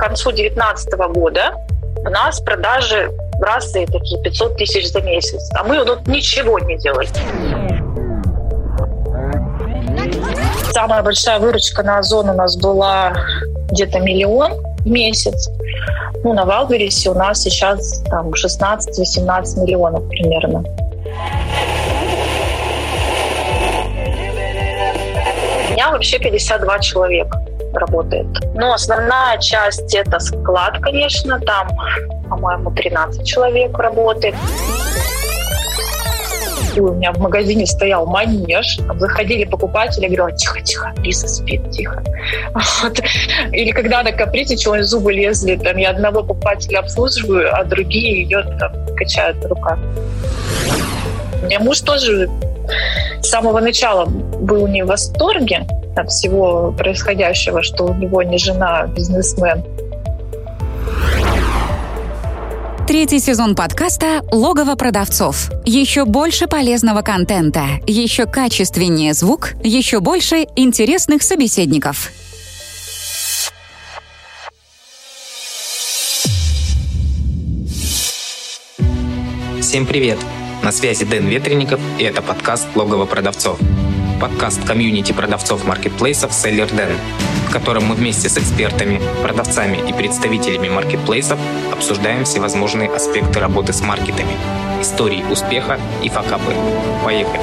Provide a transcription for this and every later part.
концу 2019 года у нас продажи разные такие 500 тысяч за месяц, а мы вот ничего не делали. Самая большая выручка на Озон у нас была где-то миллион в месяц. Ну, на Валберисе у нас сейчас там 16-18 миллионов примерно. У меня вообще 52 человека работает. Но основная часть это склад, конечно, там, по-моему, 13 человек работает. У меня в магазине стоял манеж, заходили покупатели, я говорила, тихо-тихо, Лиза спит, тихо. Вот. Или когда на капризе чего зубы лезли, там я одного покупателя обслуживаю, а другие ее там качают рука. У меня муж тоже с самого начала был не в восторге, от всего происходящего, что у него не жена, а бизнесмен. Третий сезон подкаста «Логово продавцов». Еще больше полезного контента, еще качественнее звук, еще больше интересных собеседников. Всем привет! На связи Дэн Ветренников, и это подкаст «Логово продавцов» подкаст комьюнити продавцов маркетплейсов Seller Den, в котором мы вместе с экспертами, продавцами и представителями маркетплейсов обсуждаем всевозможные аспекты работы с маркетами, истории успеха и факапы. Поехали!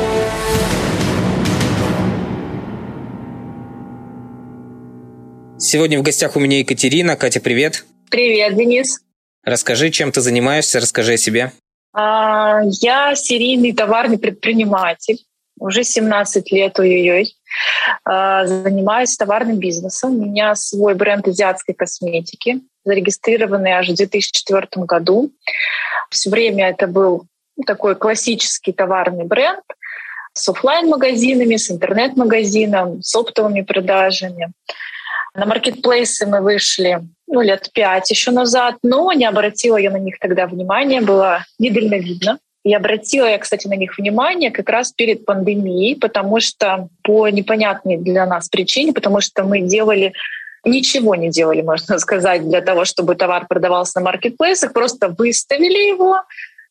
Сегодня в гостях у меня Екатерина. Катя, привет. Привет, Денис. Расскажи, чем ты занимаешься, расскажи о себе. А, я серийный товарный предприниматель уже 17 лет, ой-ой-ой. А, занимаюсь товарным бизнесом. У меня свой бренд азиатской косметики, зарегистрированный аж в 2004 году. Все время это был такой классический товарный бренд с офлайн-магазинами, с интернет-магазином, с оптовыми продажами. На маркетплейсы мы вышли ну, лет пять еще назад, но не обратила я на них тогда внимания, было недальновидно. И обратила я, кстати, на них внимание как раз перед пандемией, потому что по непонятной для нас причине, потому что мы делали ничего не делали, можно сказать, для того, чтобы товар продавался на маркетплейсах, просто выставили его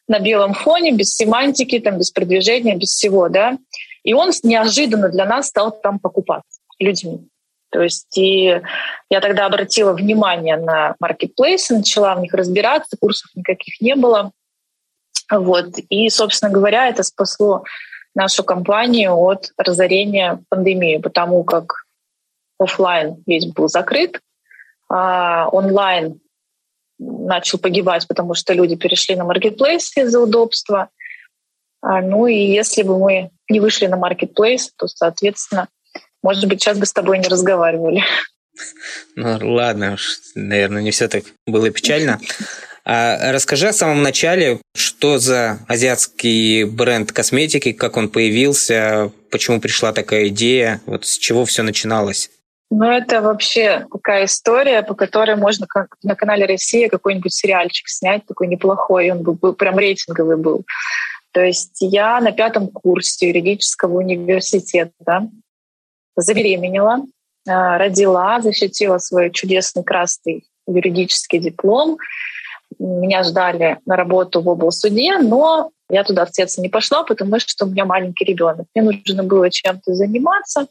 на белом фоне, без семантики, там, без продвижения, без всего, да, и он неожиданно для нас стал там покупаться людьми. То есть и я тогда обратила внимание на маркетплейсы, начала в них разбираться, курсов никаких не было. Вот. И, собственно говоря, это спасло нашу компанию от разорения пандемии, потому как офлайн весь был закрыт, а онлайн начал погибать, потому что люди перешли на маркетплейс из-за удобства. А, ну и если бы мы не вышли на маркетплейс, то, соответственно, может быть, сейчас бы с тобой не разговаривали. Ну ладно, наверное, не все так было печально. А расскажи о самом начале, что за азиатский бренд косметики, как он появился, почему пришла такая идея, вот с чего все начиналось? Ну, это вообще такая история, по которой можно на канале «Россия» какой-нибудь сериальчик снять, такой неплохой, он был, был прям рейтинговый был. То есть я на пятом курсе юридического университета забеременела, а, родила, защитила свой чудесный красный юридический диплом, меня ждали на работу в облсуде, но я туда в сердце не пошла, потому что у меня маленький ребенок. Мне нужно было чем-то заниматься.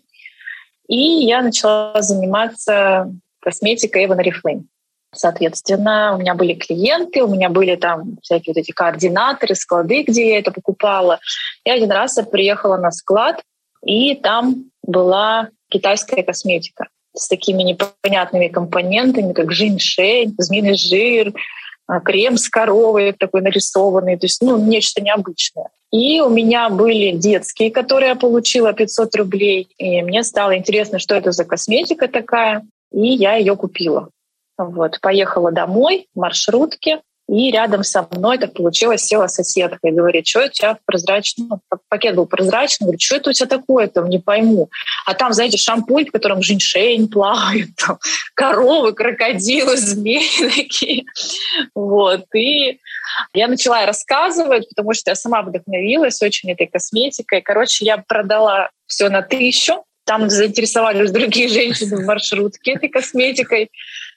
И я начала заниматься косметикой Эван Рифлейм. Соответственно, у меня были клиенты, у меня были там всякие вот эти координаторы, склады, где я это покупала. Я один раз приехала на склад, и там была китайская косметика с такими непонятными компонентами, как жиншень, змеиный жир, крем с коровой такой нарисованный, то есть ну, нечто необычное. И у меня были детские, которые я получила 500 рублей. И мне стало интересно, что это за косметика такая. И я ее купила. Вот, поехала домой в маршрутке, и рядом со мной так получилось, села соседка и говорит, что у тебя прозрачный, ну, пакет был прозрачный, говорит, что это у тебя такое, там не пойму. А там, знаете, шампунь, в котором женьшень плавает, там, коровы, крокодилы, змеи такие. Вот. И я начала рассказывать, потому что я сама вдохновилась очень этой косметикой. Короче, я продала все на тысячу. Там заинтересовались другие женщины в маршрутке этой косметикой.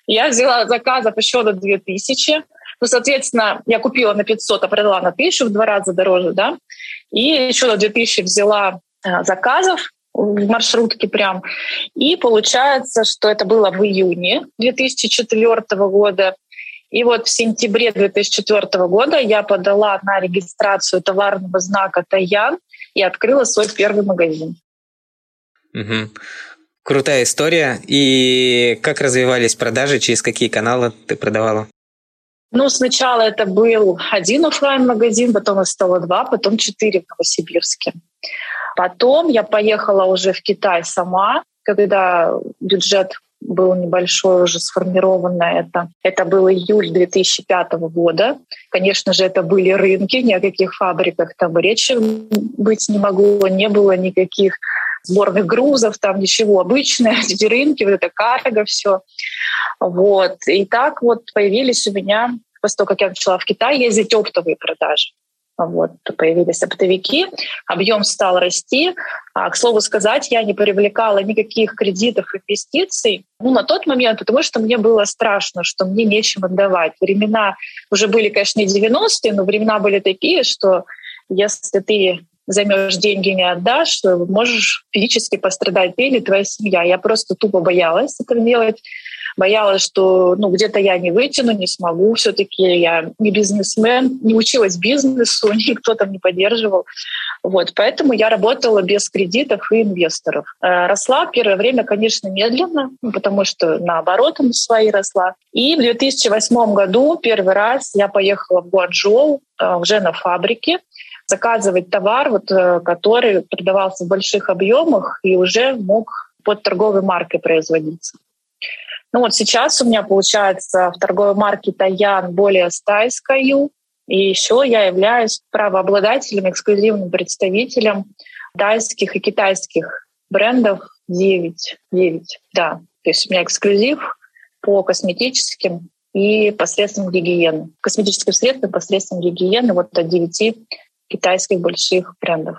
Я взяла заказов еще до 2000. Ну, соответственно, я купила на 500, а продала на 1000, в два раза дороже, да. И еще на 2000 взяла э, заказов в маршрутке прям. И получается, что это было в июне 2004 года. И вот в сентябре 2004 года я подала на регистрацию товарного знака «Таян» и открыла свой первый магазин. Угу. Крутая история. И как развивались продажи, через какие каналы ты продавала? Ну, сначала это был один офлайн магазин потом их стало два, потом четыре в Новосибирске. Потом я поехала уже в Китай сама, когда бюджет был небольшой, уже сформирован на это. Это был июль 2005 года. Конечно же, это были рынки, ни о каких фабриках там речи быть не могло, не было никаких сборных грузов, там ничего, обычные эти рынки, вот это карго, все. Вот. И так вот появились у меня, после того, как я начала в Китай ездить, оптовые продажи. Вот, появились оптовики, объем стал расти. А, к слову сказать, я не привлекала никаких кредитов, инвестиций ну, на тот момент, потому что мне было страшно, что мне нечем отдавать. Времена уже были, конечно, не 90-е, но времена были такие, что если ты займешь деньги, не отдашь, можешь физически пострадать ты или твоя семья. Я просто тупо боялась это делать боялась, что ну, где-то я не вытяну, не смогу. Все-таки я не бизнесмен, не училась бизнесу, никто там не поддерживал. Вот, поэтому я работала без кредитов и инвесторов. Э, росла первое время, конечно, медленно, ну, потому что наоборот она свои росла. И в 2008 году первый раз я поехала в Гуанчжоу э, уже на фабрике заказывать товар, вот, э, который продавался в больших объемах и уже мог под торговой маркой производиться. Ну вот сейчас у меня получается в торговой марке Таян более 100 SKU, и еще я являюсь правообладателем, эксклюзивным представителем тайских и китайских брендов 9. 9, да. То есть у меня эксклюзив по косметическим и посредством гигиены. Косметические средства посредством гигиены вот от 9 китайских больших брендов.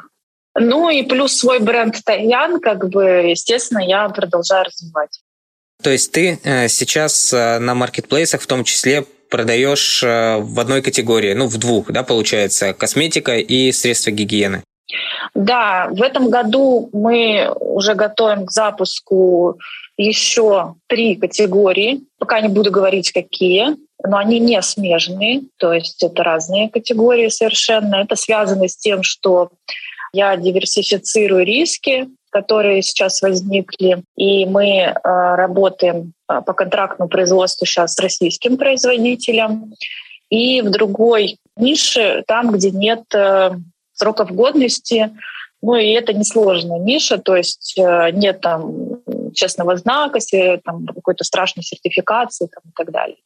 Ну и плюс свой бренд Таян, как бы, естественно, я продолжаю развивать. То есть ты э, сейчас э, на маркетплейсах в том числе продаешь э, в одной категории, ну в двух, да, получается, косметика и средства гигиены. Да, в этом году мы уже готовим к запуску еще три категории. Пока не буду говорить, какие, но они не смежные, то есть это разные категории совершенно. Это связано с тем, что я диверсифицирую риски, которые сейчас возникли. И мы э, работаем э, по контрактному производству сейчас с российским производителем. И в другой нише, там, где нет э, сроков годности, ну и это несложная ниша, то есть нет там честного знака, там какой-то страшной сертификации там, и так далее.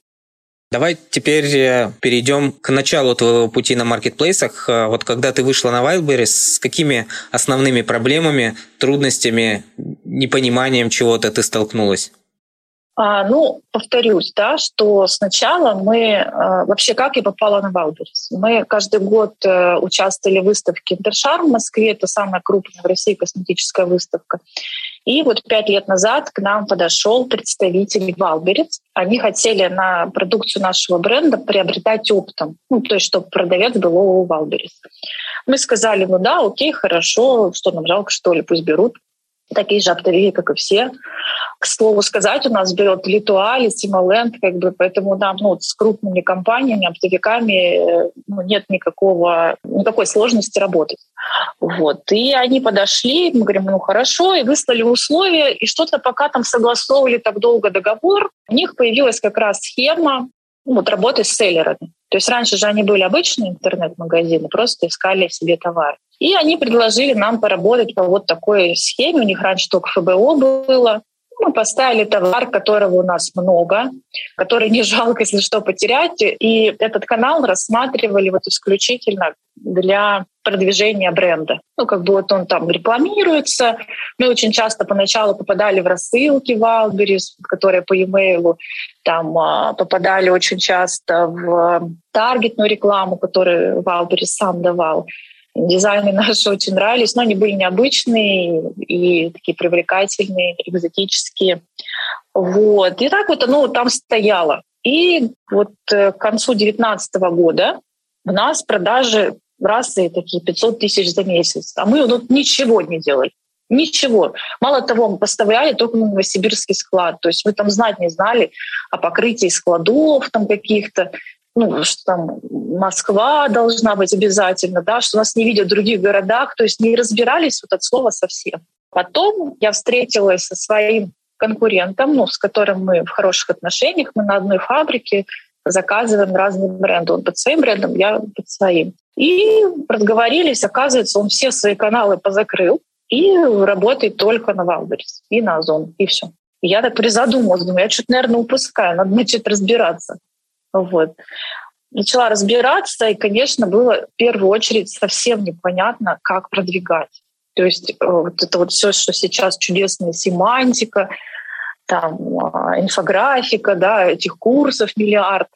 Давай теперь э, перейдем к началу твоего пути на маркетплейсах. Э, вот когда ты вышла на Wildberries, с какими основными проблемами, трудностями, непониманием чего-то ты столкнулась? А, ну, повторюсь, да, что сначала мы а, вообще как я попала на Валберис. Мы каждый год а, участвовали в выставке Интершар в Москве, это самая крупная в России косметическая выставка. И вот пять лет назад к нам подошел представитель Валберец. Они хотели на продукцию нашего бренда приобретать оптом, ну, то есть чтобы продавец был у Валберец. Мы сказали, ну да, окей, хорошо, что нам жалко, что ли, пусть берут такие же оптовики, как и все. К слову сказать, у нас берет Литуаль, Симоленд, как бы, поэтому нам ну, с крупными компаниями, оптовиками ну, нет никакого, никакой сложности работать. Вот. И они подошли, мы говорим, ну хорошо, и выслали условия, и что-то пока там согласовывали так долго договор, у них появилась как раз схема ну, вот, работы с селлерами. То есть раньше же они были обычные интернет-магазины, просто искали себе товар. И они предложили нам поработать по вот такой схеме. У них раньше только ФБО было. Мы поставили товар, которого у нас много, который не жалко, если что, потерять. И этот канал рассматривали вот исключительно для продвижения бренда. Ну, как бы вот он там рекламируется. Мы очень часто поначалу попадали в рассылки Wildberries, которые по e-mail там а, попадали очень часто в таргетную рекламу, которую Wildberries сам давал. Дизайны наши очень нравились, но они были необычные и такие привлекательные, экзотические. Вот. И так вот оно там стояло. И вот э, к концу 2019 года у нас продажи раз и такие 500 тысяч за месяц. А мы ну, ничего не делали. Ничего. Мало того, мы поставляли только на новосибирский склад. То есть мы там знать не знали о покрытии складов там каких-то, ну, что там Москва должна быть обязательно, да, что нас не видят в других городах. То есть не разбирались вот от слова совсем. Потом я встретилась со своим конкурентом, ну, с которым мы в хороших отношениях, мы на одной фабрике заказываем разные бренды. Он под своим брендом, я под своим. И разговорились, оказывается, он все свои каналы позакрыл и работает только на Валберис и на Озон, и все. Я так призадумалась, думаю, я что-то, наверное, упускаю, надо начать разбираться. Вот. Начала разбираться, и, конечно, было в первую очередь совсем непонятно, как продвигать. То есть э, вот это вот все, что сейчас чудесная семантика, там а, инфографика, да, этих курсов миллиард.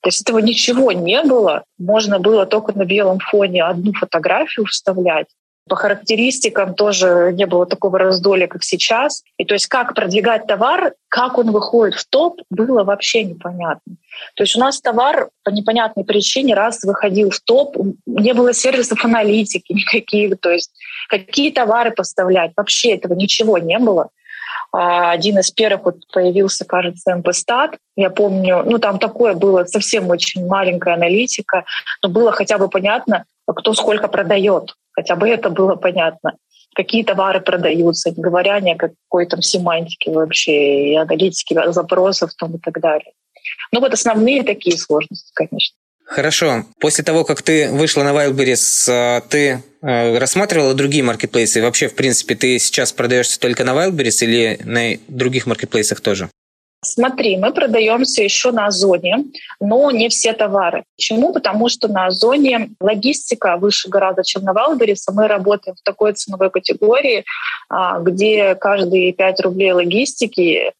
То есть этого ничего не было. Можно было только на белом фоне одну фотографию вставлять. По характеристикам тоже не было такого раздолья, как сейчас. И то есть как продвигать товар, как он выходит в топ, было вообще непонятно. То есть у нас товар по непонятной причине раз выходил в топ, не было сервисов аналитики никаких, то есть какие товары поставлять, вообще этого ничего не было. А, один из первых вот появился, кажется, МПСтат. Я помню, ну там такое было совсем очень маленькая аналитика, но было хотя бы понятно, кто сколько продает. Хотя бы это было понятно. Какие товары продаются, не говоря ни о какой там семантике вообще, и аналитике запросов там и так далее. Ну вот основные такие сложности, конечно. Хорошо. После того, как ты вышла на Wildberries, а, ты а, рассматривала другие маркетплейсы? вообще, в принципе, ты сейчас продаешься только на Wildberries или на других маркетплейсах тоже? Смотри, мы продаемся еще на Озоне, но не все товары. Почему? Потому что на Озоне логистика выше гораздо, чем на Валберисе. Мы работаем в такой ценовой категории, а, где каждые 5 рублей логистики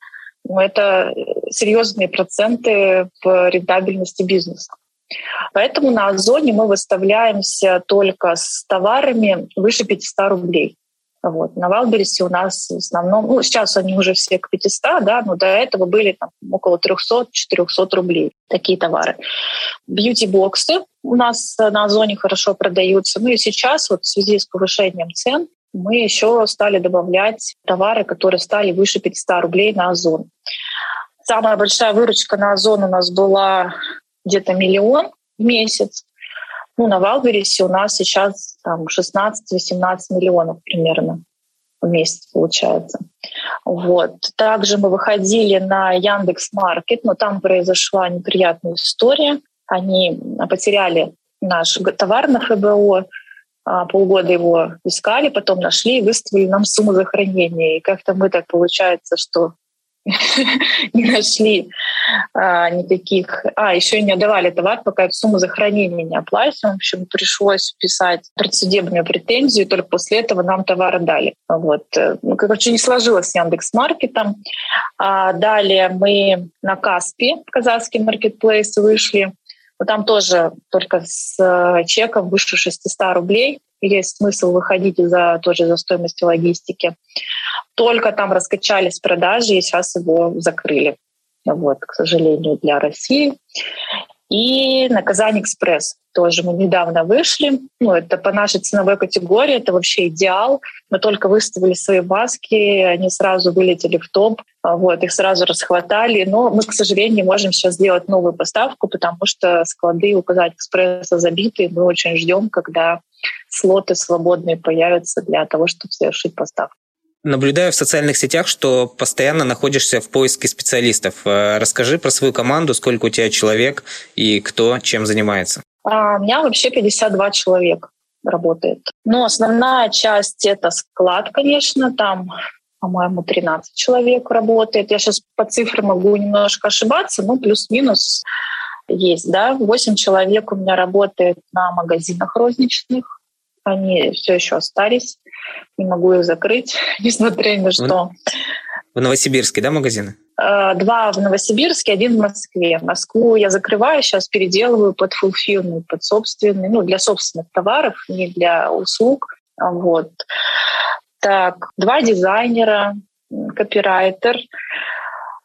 ну, это серьезные проценты в рентабельности бизнеса. Поэтому на Озоне мы выставляемся только с товарами выше 500 рублей. Вот. На Валберисе у нас в основном, ну, сейчас они уже все к 500, да, но до этого были там, около 300-400 рублей такие товары. Бьюти-боксы у нас на Озоне хорошо продаются. Ну и сейчас вот в связи с повышением цен мы еще стали добавлять товары, которые стали выше 500 рублей на Озон. Самая большая выручка на Озон у нас была где-то миллион в месяц. Ну, на Валберисе у нас сейчас там 16-18 миллионов примерно в месяц получается. Вот. Также мы выходили на Яндекс Маркет, но там произошла неприятная история. Они потеряли наш товар на ФБО, а, полгода его искали, потом нашли и выставили нам сумму за хранение. И как-то мы так получается, что не нашли а, никаких... А, еще не отдавали товар, пока эту сумму за хранение не оплатили. В общем, пришлось писать предсудебную претензию, только после этого нам товар дали. Вот. Ну, короче, не сложилось с Яндекс.Маркетом. А далее мы на Каспи, казахский маркетплейс, вышли. Вот там тоже только с э, чеком выше 600 рублей есть смысл выходить за тоже за стоимость логистики. Только там раскачались продажи, и сейчас его закрыли. Вот, к сожалению, для России. И на Казань Экспресс тоже мы недавно вышли. Ну, это по нашей ценовой категории, это вообще идеал. Мы только выставили свои маски, они сразу вылетели в топ, вот, их сразу расхватали. Но мы, к сожалению, не можем сейчас сделать новую поставку, потому что склады у Казань Экспресса забиты. Мы очень ждем, когда слоты свободные появятся для того, чтобы совершить поставку. Наблюдаю в социальных сетях, что постоянно находишься в поиске специалистов. Э, расскажи про свою команду, сколько у тебя человек и кто чем занимается. А, у меня вообще 52 человека работает. Но основная часть — это склад, конечно, там по-моему, 13 человек работает. Я сейчас по цифрам могу немножко ошибаться, но плюс-минус есть, да. 8 человек у меня работает на магазинах розничных. Они все еще остались. Не могу их закрыть, несмотря ни на что. В Новосибирске, да, магазины? Э, два в Новосибирске, один в Москве. Москву я закрываю, сейчас переделываю под фулфилмый, под собственный, ну, для собственных товаров, не для услуг. Вот. Так, два дизайнера, копирайтер,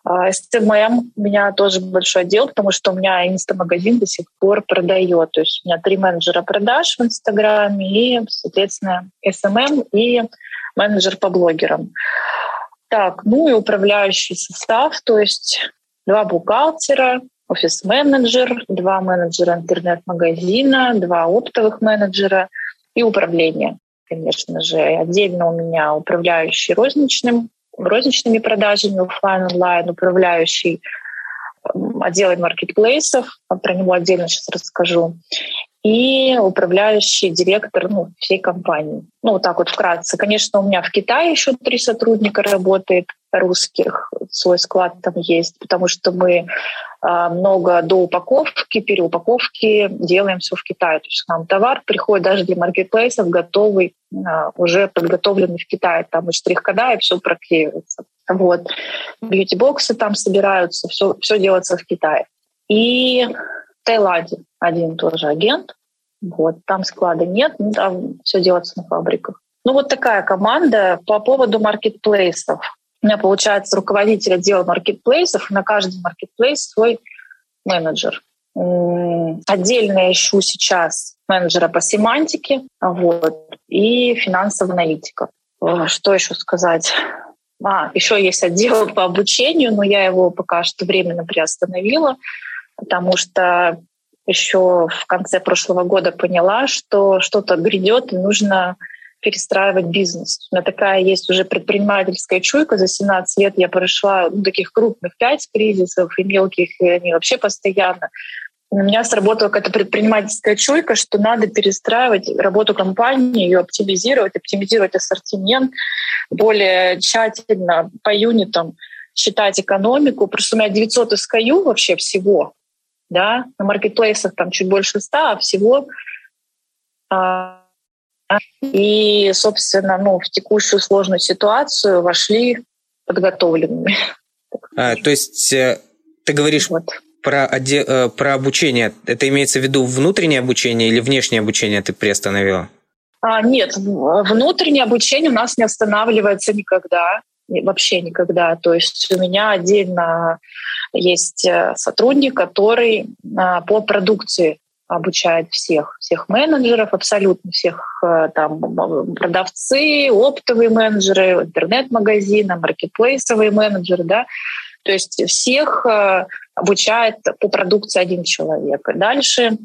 STMM у меня тоже большой отдел, потому что у меня инстамагазин до сих пор продает. То есть у меня три менеджера продаж в Инстаграме и, соответственно, SMM и менеджер по блогерам. Так, ну и управляющий состав, то есть два бухгалтера, офис-менеджер, два менеджера интернет-магазина, два оптовых менеджера и управление, конечно же. Отдельно у меня управляющий розничным, розничными продажами офлайн онлайн управляющий отделом маркетплейсов, про него отдельно сейчас расскажу, и управляющий директор ну, всей компании. Ну, вот так вот вкратце. Конечно, у меня в Китае еще три сотрудника работает русских, свой склад там есть, потому что мы а, много до упаковки, переупаковки делаем все в Китае. То есть к нам товар приходит даже для маркетплейсов готовый, а, уже подготовленный в Китае. Там и штрих-кода, и все проклеивается. Вот. Бьюти-боксы там собираются, все, все делается в Китае. И Таиланде один тоже агент. Вот. Там склада нет, ну, там все делается на фабриках. Ну вот такая команда по поводу маркетплейсов. У меня получается руководитель отдела маркетплейсов, на каждый маркетплейс свой менеджер. Отдельно ищу сейчас менеджера по семантике вот, и финансового аналитика. Что еще сказать? А, еще есть отдел по обучению, но я его пока что временно приостановила, потому что еще в конце прошлого года поняла, что что-то грядет, и нужно перестраивать бизнес. У меня такая есть уже предпринимательская чуйка. За 17 лет я прошла ну, таких крупных пять кризисов и мелких, и они вообще постоянно. У меня сработала какая-то предпринимательская чуйка, что надо перестраивать работу компании, ее оптимизировать, оптимизировать ассортимент, более тщательно по юнитам считать экономику. Просто у меня 900 SKU вообще всего. Да? На маркетплейсах там чуть больше 100, а всего а, и, собственно, ну, в текущую сложную ситуацию вошли подготовленными. А, то есть э, ты говоришь вот. про, оде... Э, про обучение. Это имеется в виду внутреннее обучение или внешнее обучение ты приостановила? А, нет, внутреннее обучение у нас не останавливается никогда, вообще никогда. То есть у меня отдельно есть э, сотрудник, который а, по продукции обучает всех, всех менеджеров, абсолютно всех э, там продавцы, оптовые менеджеры, интернет-магазины, маркетплейсовые менеджеры, да, то есть всех э, обучает по продукции один человек. И дальше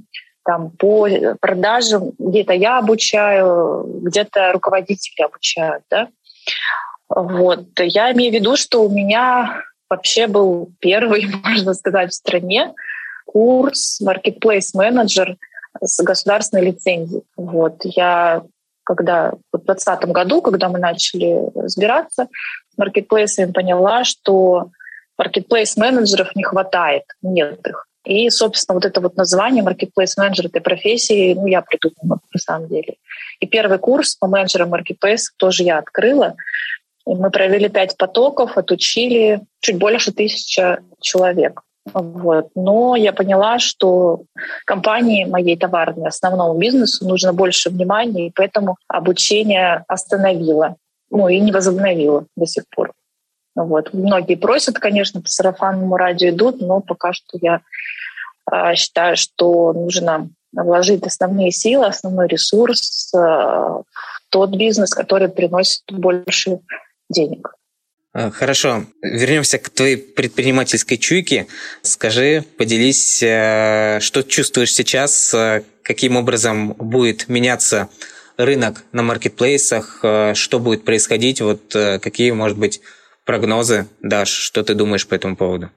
там по продажам где-то я обучаю, где-то руководители обучают, да. Вот. Я имею в виду, что у меня вообще был первый, можно сказать, в стране курс Manager с государственной лицензией. Вот. Я когда в 2020 году, когда мы начали разбираться с маркетплейсами, поняла, что маркетплейс-менеджеров не хватает, нет их. И, собственно, вот это вот название Manager этой профессии, ну, я придумала на самом деле. И первый курс по менеджерам Marketplace тоже я открыла. И мы провели пять потоков, отучили чуть больше тысячи человек. Вот. Но я поняла, что компании моей товарной, основному бизнесу нужно больше внимания, и поэтому обучение остановила, ну и не возобновила до сих пор. Вот. Многие просят, конечно, по сарафанному радио идут, но пока что я э, считаю, что нужно вложить основные силы, основной ресурс э, в тот бизнес, который приносит больше денег. А, хорошо, вернемся к твоей предпринимательской чуйке. Скажи, поделись, э, что чувствуешь сейчас, э, каким образом будет меняться рынок на маркетплейсах, э, что будет происходить, вот какие, может быть, прогнозы дашь, что ты думаешь по этому поводу?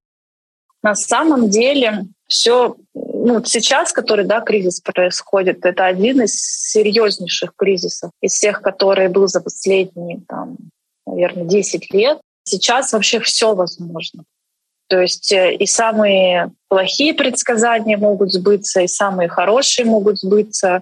На самом деле все ну, сейчас, который да, кризис происходит, это один из серьезнейших кризисов из всех, которые был за последние, там, наверное, 10 лет. Сейчас вообще все возможно. То есть э, и самые плохие предсказания могут сбыться, и самые хорошие могут сбыться.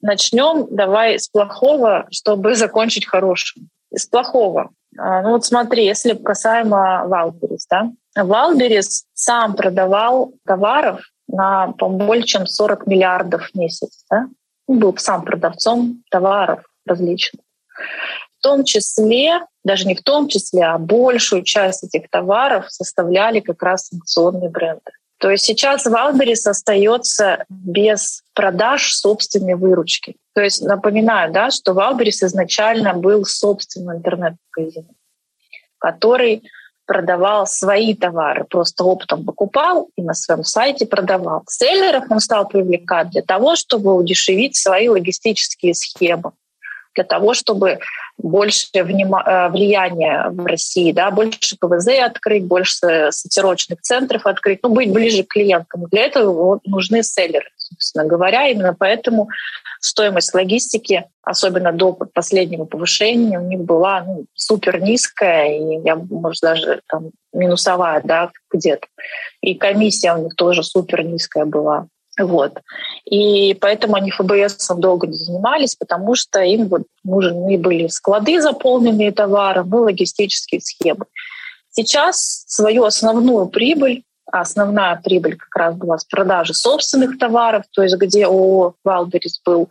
Начнем давай с плохого, чтобы закончить хорошим. Из плохого. А, ну вот смотри, если касаемо Wildberries, да, Wildberries сам продавал товаров на побольше, чем 40 миллиардов в месяц. Да? Он был сам продавцом товаров различных. Том числе, даже не в том числе, а большую часть этих товаров составляли как раз санкционные бренды. То есть сейчас Wildberries остается без продаж собственной выручки. То есть напоминаю, да, что Wildberries изначально был собственным интернет-магазином, который продавал свои товары, просто оптом покупал и на своем сайте продавал. Селлеров он стал привлекать для того, чтобы удешевить свои логистические схемы для того, чтобы больше э, влияния в России, да, больше ПВЗ открыть, больше сортировочных центров открыть, ну, быть ближе к клиентам. Для этого нужны селлеры, собственно говоря. Именно поэтому стоимость логистики, особенно до последнего повышения, у них была ну, супер низкая, и я, может, даже там минусовая, да, где-то. И комиссия у них тоже супер низкая была. Вот. И поэтому они ФБС долго не занимались, потому что им вот нужны были склады, заполненные товаром, и логистические схемы. Сейчас свою основную прибыль, а основная прибыль как раз была с продажи собственных товаров, то есть где ООО «Валберис» был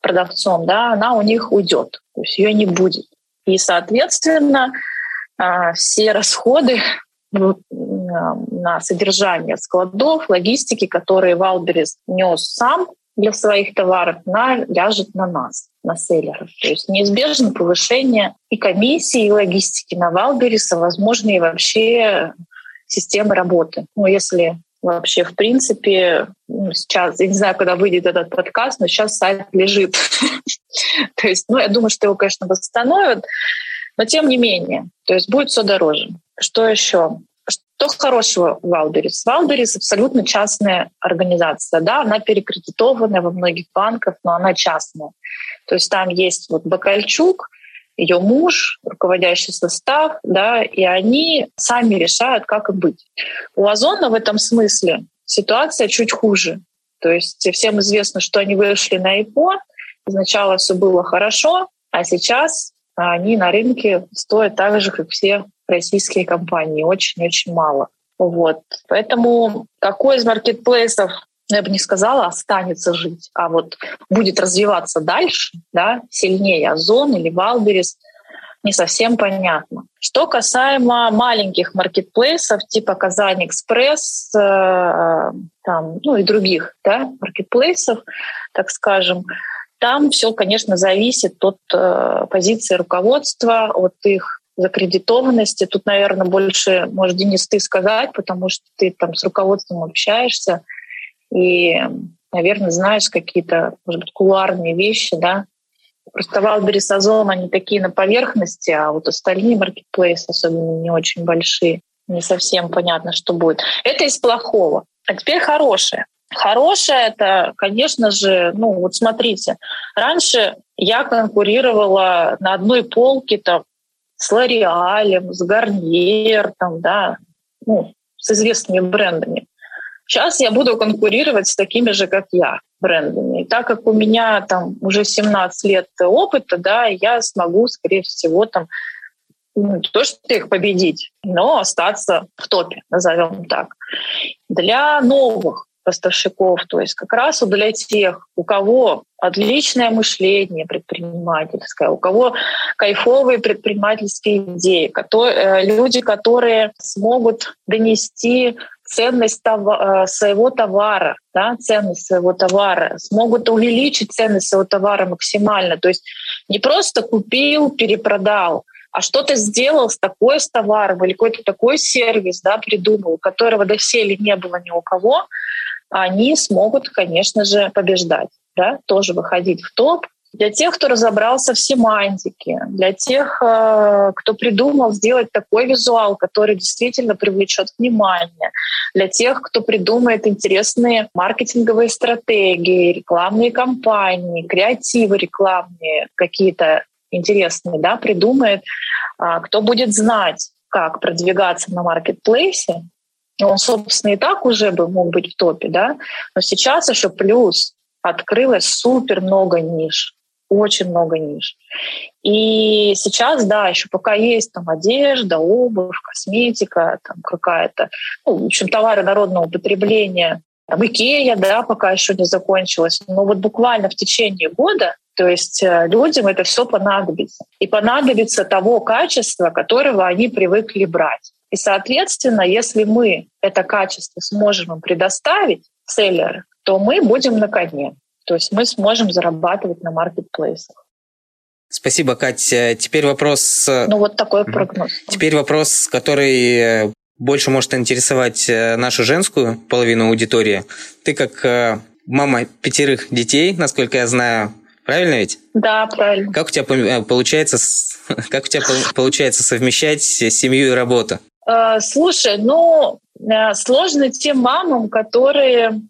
продавцом, да, она у них уйдет, то есть ее не будет. И, соответственно, а, все расходы на содержание складов, логистики, которые Валберис нес сам для своих товаров, на, ляжет на нас, на селлеров. То есть неизбежно повышение и комиссии, и логистики на Валбериса, возможно, и вообще системы работы. Ну, если вообще, в принципе, ну, сейчас, я не знаю, когда выйдет этот подкаст, но сейчас сайт лежит. То есть, ну, я думаю, что его, конечно, восстановят, но тем не менее, то есть будет все дороже. Что еще? Что хорошего в Wildberries? Wildberries абсолютно частная организация. Да, она перекредитована во многих банках, но она частная. То есть там есть вот Бакальчук, ее муж, руководящий состав, да, и они сами решают, как им быть. У Озона в этом смысле ситуация чуть хуже. То есть всем известно, что они вышли на ИПО, сначала все было хорошо, а сейчас они на рынке стоят так же, как все российские компании, очень-очень мало. Вот. Поэтому какой из маркетплейсов я бы не сказала, останется жить, а вот будет развиваться дальше, да, сильнее Озон или Валберис, не совсем понятно. Что касаемо маленьких маркетплейсов типа Казань Экспресс, э, там, ну и других да, маркетплейсов, так скажем, там все, конечно, зависит от э, позиции руководства, от их закредитованности. Тут, наверное, больше, может, Денис, ты сказать, потому что ты там с руководством общаешься и, наверное, знаешь какие-то, может быть, кулуарные вещи, да. Просто Wildberries Озон, они такие на поверхности, а вот остальные маркетплейсы, особенно не очень большие, не совсем понятно, что будет. Это из плохого. А теперь хорошее. Хорошее это, конечно же, ну вот смотрите, раньше я конкурировала на одной полке там с Лореалем, с Гарниер, там, да, ну, с известными брендами. Сейчас я буду конкурировать с такими же, как я, брендами. И так как у меня там уже 17 лет опыта, да, я смогу, скорее всего, там ну, не то, что их победить, но остаться в топе, назовем так. Для новых поставщиков, то есть как раз для тех, у кого отличное мышление предпринимательское, у кого кайфовые предпринимательские идеи, которые, э, люди, которые смогут донести ценность товара, э, своего товара, да, ценность своего товара, смогут увеличить ценность своего товара максимально. То есть не просто купил, перепродал, а что-то сделал с такой с товаром или какой-то такой сервис да, придумал, которого доселе не было ни у кого, они смогут, конечно же, побеждать, да, тоже выходить в топ. Для тех, кто разобрался в семантике, для тех, э, кто придумал сделать такой визуал, который действительно привлечет внимание, для тех, кто придумает интересные маркетинговые стратегии, рекламные кампании, креативы рекламные какие-то интересные, да, придумает, а, кто будет знать, как продвигаться на маркетплейсе, он, собственно, и так уже бы мог быть в топе, да, но сейчас еще плюс открылось супер много ниш, очень много ниш. И сейчас, да, еще пока есть там одежда, обувь, косметика, там какая-то, ну, в общем, товары народного потребления, Там Икея, да, пока еще не закончилась. Но вот буквально в течение года то есть э, людям это все понадобится. И понадобится того качества, которого они привыкли брать. И, соответственно, если мы это качество сможем им предоставить, селлеры, то мы будем на коне. То есть мы сможем зарабатывать на маркетплейсах. Спасибо, Катя. Теперь вопрос... Э, ну вот такой прогноз. Теперь вопрос, который э, больше может интересовать нашу женскую половину аудитории. Ты как мама пятерых детей, насколько я знаю, Правильно ведь? Да, правильно. Как у тебя э, получается, как у тебя получается совмещать семью и работу? Э, слушай, ну, э, сложно тем мамам, которые,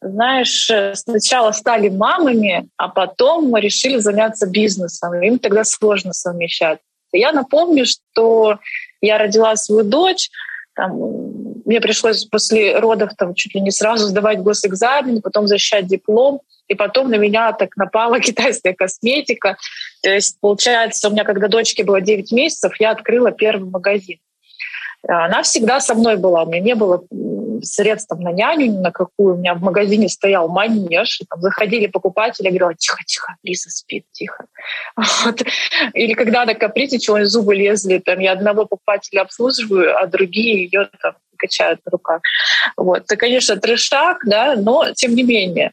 знаешь, сначала стали мамами, а потом решили заняться бизнесом. Им тогда сложно совмещать. Я напомню, что я родила свою дочь, там, мне пришлось после родов там, чуть ли не сразу сдавать госэкзамен, потом защищать диплом и потом на меня так напала китайская косметика. То есть, получается, у меня, когда дочке было 9 месяцев, я открыла первый магазин. Она всегда со мной была. У меня не было средств на няню ни на какую. У меня в магазине стоял манеж. И, там, заходили покупатели, я говорила, тихо-тихо, Лиза спит, тихо. Вот. Или когда она капризничала, зубы лезли, там, я одного покупателя обслуживаю, а другие ее там качают на руках. Вот. Это, конечно, трешак, да, но тем не менее.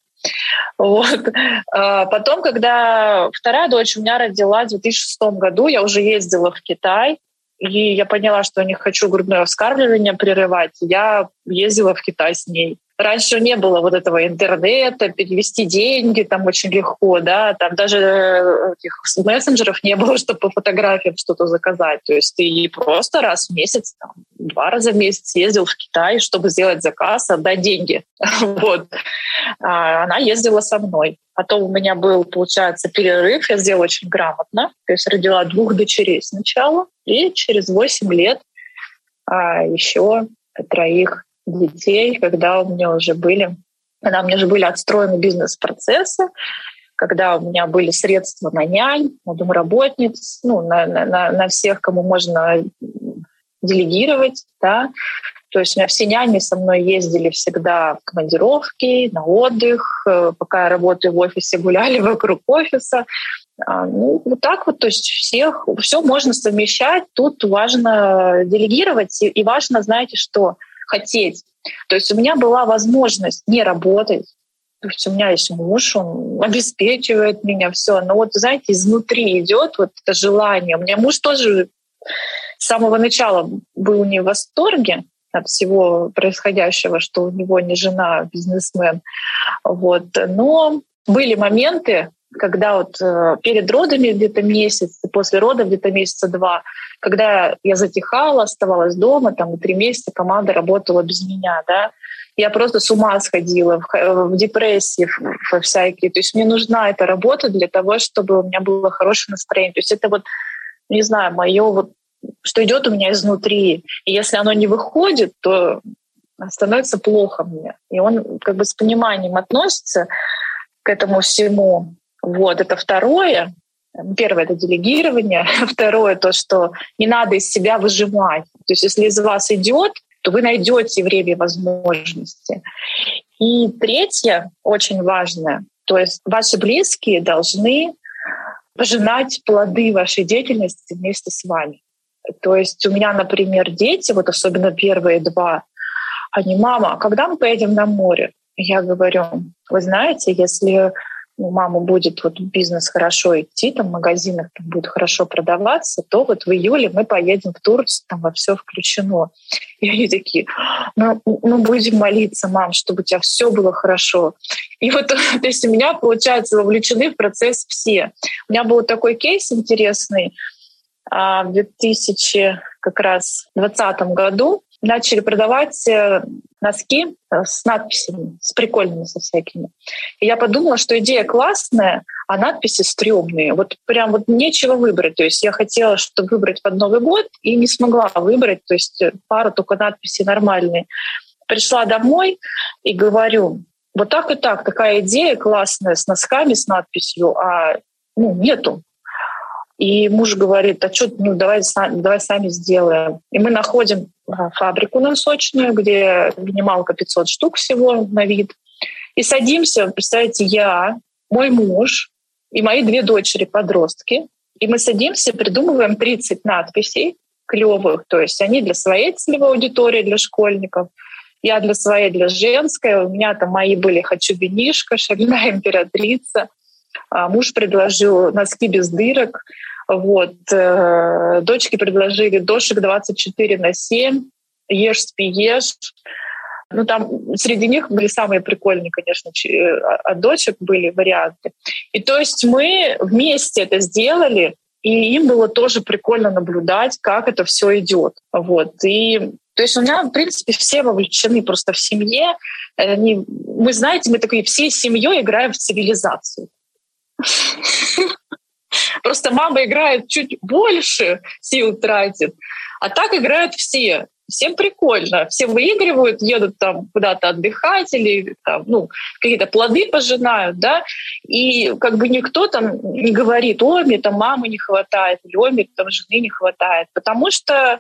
Вот. А потом, когда вторая дочь у меня родилась в 2006 году, я уже ездила в Китай, и я поняла, что не хочу грудное вскармливание прерывать. Я ездила в Китай с ней. Раньше не было вот этого интернета, перевести деньги там очень легко, да, там даже э, этих мессенджеров не было, чтобы по фотографиям что-то заказать. То есть ты просто раз в месяц, там, два раза в месяц ездил в Китай, чтобы сделать заказ, отдать деньги. Вот. А она ездила со мной. Потом у меня был, получается, перерыв, я сделала очень грамотно. То есть родила двух дочерей сначала, и через восемь лет а, еще троих детей, когда у меня уже были, когда у меня уже были отстроены бизнес-процессы, когда у меня были средства на нянь, на домработниц, ну, на, на, на всех, кому можно делегировать, да. То есть у меня все няни со мной ездили всегда в командировки, на отдых, э, пока я работаю в офисе, гуляли вокруг офиса. А, ну, вот так вот, то есть всех, все можно совмещать. Тут важно делегировать, и важно, знаете, что — хотеть. То есть у меня была возможность не работать, то есть у меня есть муж, он обеспечивает меня, все. Но вот, знаете, изнутри идет вот это желание. У меня муж тоже с самого начала был не в восторге от всего происходящего, что у него не жена, а бизнесмен. Вот. Но были моменты, когда вот э, перед родами где-то месяц, после родов где-то месяца два, когда я затихала, оставалась дома, там три месяца команда работала без меня, да, я просто с ума сходила, в, депрессии, в, в всякие. То есть мне нужна эта работа для того, чтобы у меня было хорошее настроение. То есть это вот, не знаю, мое вот, что идет у меня изнутри. И если оно не выходит, то становится плохо мне. И он как бы с пониманием относится к этому всему. Вот, это второе. Первое — это делегирование. Второе — то, что не надо из себя выжимать. То есть если из вас идет, то вы найдете время и возможности. И третье, очень важное, то есть ваши близкие должны пожинать плоды вашей деятельности вместе с вами. То есть у меня, например, дети, вот особенно первые два, они, мама, а когда мы поедем на море? Я говорю, вы знаете, если у мамы будет вот бизнес хорошо идти, там в магазинах там будет хорошо продаваться, то вот в июле мы поедем в Турцию, там во все включено. И они такие, ну, ну будем молиться, мам, чтобы у тебя все было хорошо. И вот, то есть у меня, получается, вовлечены в процесс все. У меня был такой кейс интересный а, в 2000 как раз 2020 году начали продавать э, носки э, с надписями, с прикольными со всякими. И я подумала, что идея классная, а надписи стрёмные. Вот прям вот нечего выбрать. То есть я хотела что выбрать под Новый год и не смогла выбрать. То есть э, пара только надписей нормальные. Пришла домой и говорю, вот так и так, такая идея классная с носками, с надписью, а ну, нету. И муж говорит, а что, ну давай, давай сами сделаем. И мы находим а, фабрику носочную, где минималка 500 штук всего на вид. И садимся, представляете, я, мой муж и мои две дочери-подростки. И мы садимся, придумываем 30 надписей клевых, то есть они для своей целевой аудитории, для школьников, я для своей, для женской. У меня там мои были «Хочу винишко», «Шальная императрица». А муж предложил носки без дырок. Вот. Э, дочки предложили дошек 24 на 7, ешь, спи, ешь. Ну, там среди них были самые прикольные, конечно, э, от дочек были варианты. И то есть мы вместе это сделали, и им было тоже прикольно наблюдать, как это все идет. Вот. И то есть у меня, в принципе, все вовлечены просто в семье. Они, мы, знаете, мы такие всей семьей играем в цивилизацию. Просто мама играет чуть больше, сил тратит, а так играют все. Всем прикольно, все выигрывают, едут там куда-то отдыхать или там, ну, какие-то плоды пожинают, да, и как бы никто там не говорит, ой, мне там мамы не хватает, или ой, мне там жены не хватает, потому что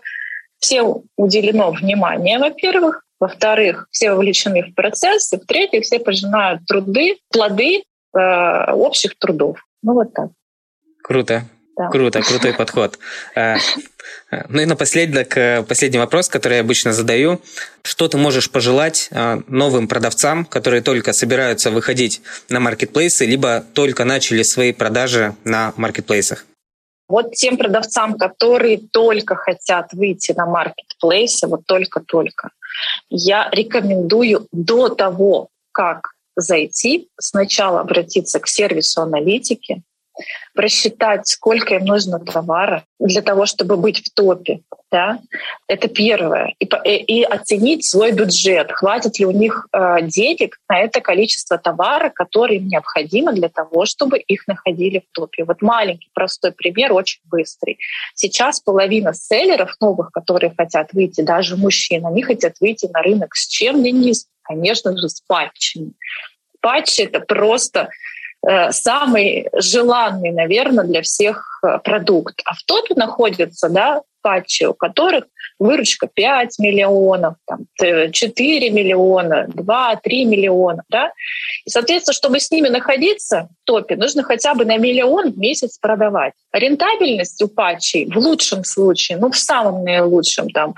всем уделено внимание, во-первых, во-вторых, все вовлечены в процесс, и в-третьих, все пожинают труды, плоды э, общих трудов. Ну вот так. Круто. Да. Круто, крутой подход. Э, ну и напоследок, э, последний вопрос, который я обычно задаю. Что ты можешь пожелать э, новым продавцам, которые только собираются выходить на маркетплейсы, либо только начали свои продажи на маркетплейсах? Вот тем продавцам, которые только хотят выйти на маркетплейсы, вот только-только, я рекомендую до того, как зайти, сначала обратиться к сервису аналитики, просчитать, сколько им нужно товара для того, чтобы быть в топе. Да? Это первое. И, и, и оценить свой бюджет. Хватит ли у них э, денег на это количество товара, которое им необходимо для того, чтобы их находили в топе. Вот маленький простой пример, очень быстрый. Сейчас половина селлеров новых, которые хотят выйти, даже мужчин, они хотят выйти на рынок с чем, Денис? Конечно же, с патчами. Патчи — это просто Э, самый желанный, наверное, для всех э, продукт. А в топе находятся да, патчи, у которых выручка 5 миллионов, там, 4 миллиона, 2-3 миллиона. Да? И, соответственно, чтобы с ними находиться в топе, нужно хотя бы на миллион в месяц продавать. Рентабельность у патчей в лучшем случае, ну в самом наилучшем, там,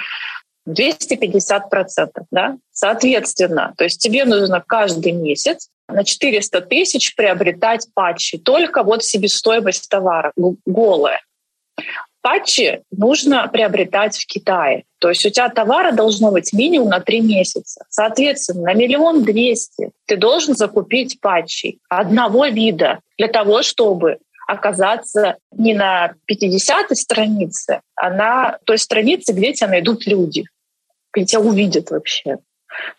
250%. Да? Соответственно, то есть тебе нужно каждый месяц на 400 тысяч приобретать патчи. Только вот себестоимость товара голая. Патчи нужно приобретать в Китае. То есть у тебя товара должно быть минимум на три месяца. Соответственно, на миллион двести ты должен закупить патчи одного вида для того, чтобы оказаться не на 50-й странице, а на той странице, где тебя найдут люди, где тебя увидят вообще.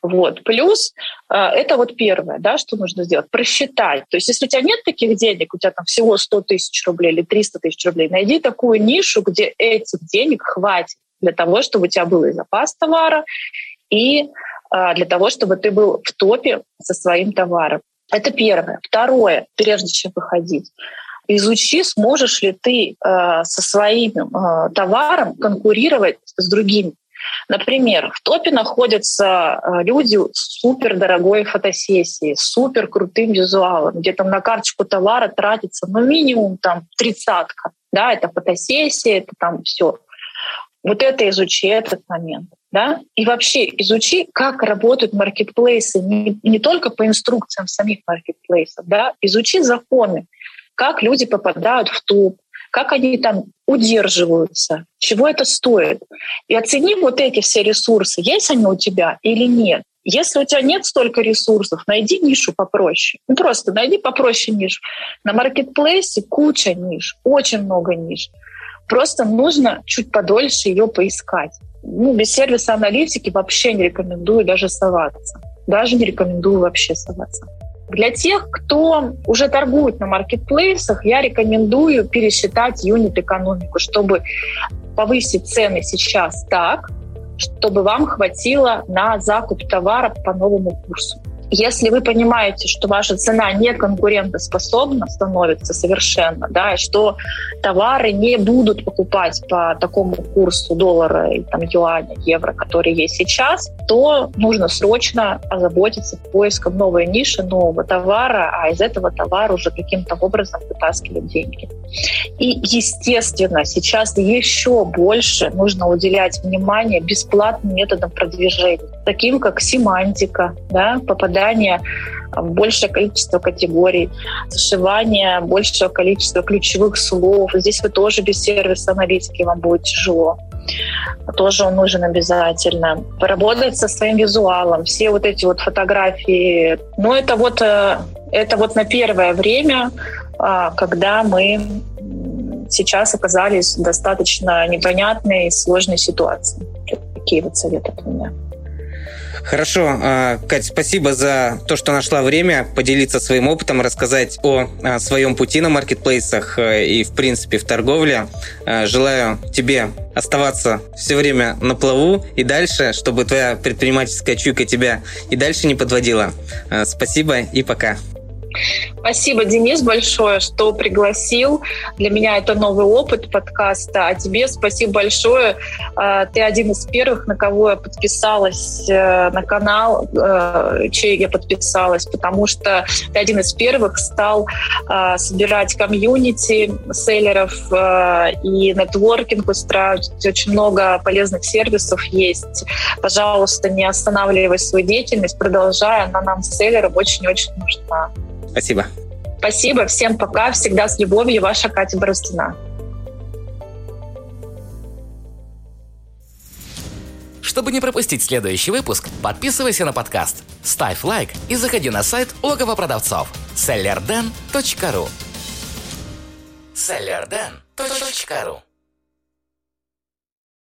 Вот. Плюс э, это вот первое, да, что нужно сделать, просчитать. То есть если у тебя нет таких денег, у тебя там всего 100 тысяч рублей или 300 тысяч рублей, найди такую нишу, где этих денег хватит для того, чтобы у тебя был и запас товара, и э, для того, чтобы ты был в топе со своим товаром. Это первое. Второе, прежде чем выходить, изучи, сможешь ли ты э, со своим э, товаром конкурировать с другими. Например, в топе находятся э, люди с супер дорогой фотосессией, супер крутым визуалом, где там на карточку товара тратится ну минимум там тридцатка. Да, это фотосессия, это там все. Вот это изучи этот момент. Да? И вообще изучи, как работают маркетплейсы не, не только по инструкциям самих маркетплейсов, да? изучи законы, как люди попадают в топ, как они там удерживаются, чего это стоит. И оцени вот эти все ресурсы, есть они у тебя или нет. Если у тебя нет столько ресурсов, найди нишу попроще. Ну, просто найди попроще нишу. На маркетплейсе куча ниш, очень много ниш. Просто нужно чуть подольше ее поискать. Ну, без сервиса аналитики вообще не рекомендую даже соваться. Даже не рекомендую вообще соваться. Для тех, кто уже торгует на маркетплейсах, я рекомендую пересчитать юнит-экономику, чтобы повысить цены сейчас так, чтобы вам хватило на закуп товара по новому курсу. Если вы понимаете, что ваша цена не конкурентоспособна становится совершенно, да, и что товары не будут покупать по такому курсу доллара, и, там, юаня, евро, который есть сейчас, то нужно срочно озаботиться поиском новой ниши, нового товара, а из этого товара уже каким-то образом вытаскивать деньги. И, естественно, сейчас еще больше нужно уделять внимание бесплатным методам продвижения, таким как семантика, да, попадание в большее количество категорий, зашивание большего количества ключевых слов. Здесь вы тоже без сервиса аналитики вам будет тяжело тоже он нужен обязательно. Поработать со своим визуалом, все вот эти вот фотографии. Ну, это вот, э, это вот на первое время, а, когда мы сейчас оказались в достаточно непонятной и сложной ситуации. Такие вот советы от меня. Хорошо, а, Кать, спасибо за то, что нашла время поделиться своим опытом, рассказать о своем пути на маркетплейсах э, и, в принципе, в торговле. Э, желаю тебе оставаться все время на плаву и дальше, чтобы твоя предпринимательская чуйка тебя и дальше не подводила. Э, спасибо и пока. Спасибо, Денис, большое, что пригласил. Для меня это новый опыт подкаста. А тебе спасибо большое. А, ты один из первых, на кого я подписалась э, на канал, э, чей я подписалась, потому что ты один из первых стал а, собирать комьюнити селлеров э, и нетворкинг устраивать. Очень много полезных сервисов есть. Пожалуйста, не останавливай свою деятельность, продолжай. Она нам, селлерам, очень-очень нужна. Спасибо. Спасибо, всем пока, всегда с любовью, ваша Катя Боростина. Чтобы не пропустить следующий выпуск, подписывайся на подкаст, ставь лайк и заходи на сайт логово продавцов sellerden.ru sellerden.ru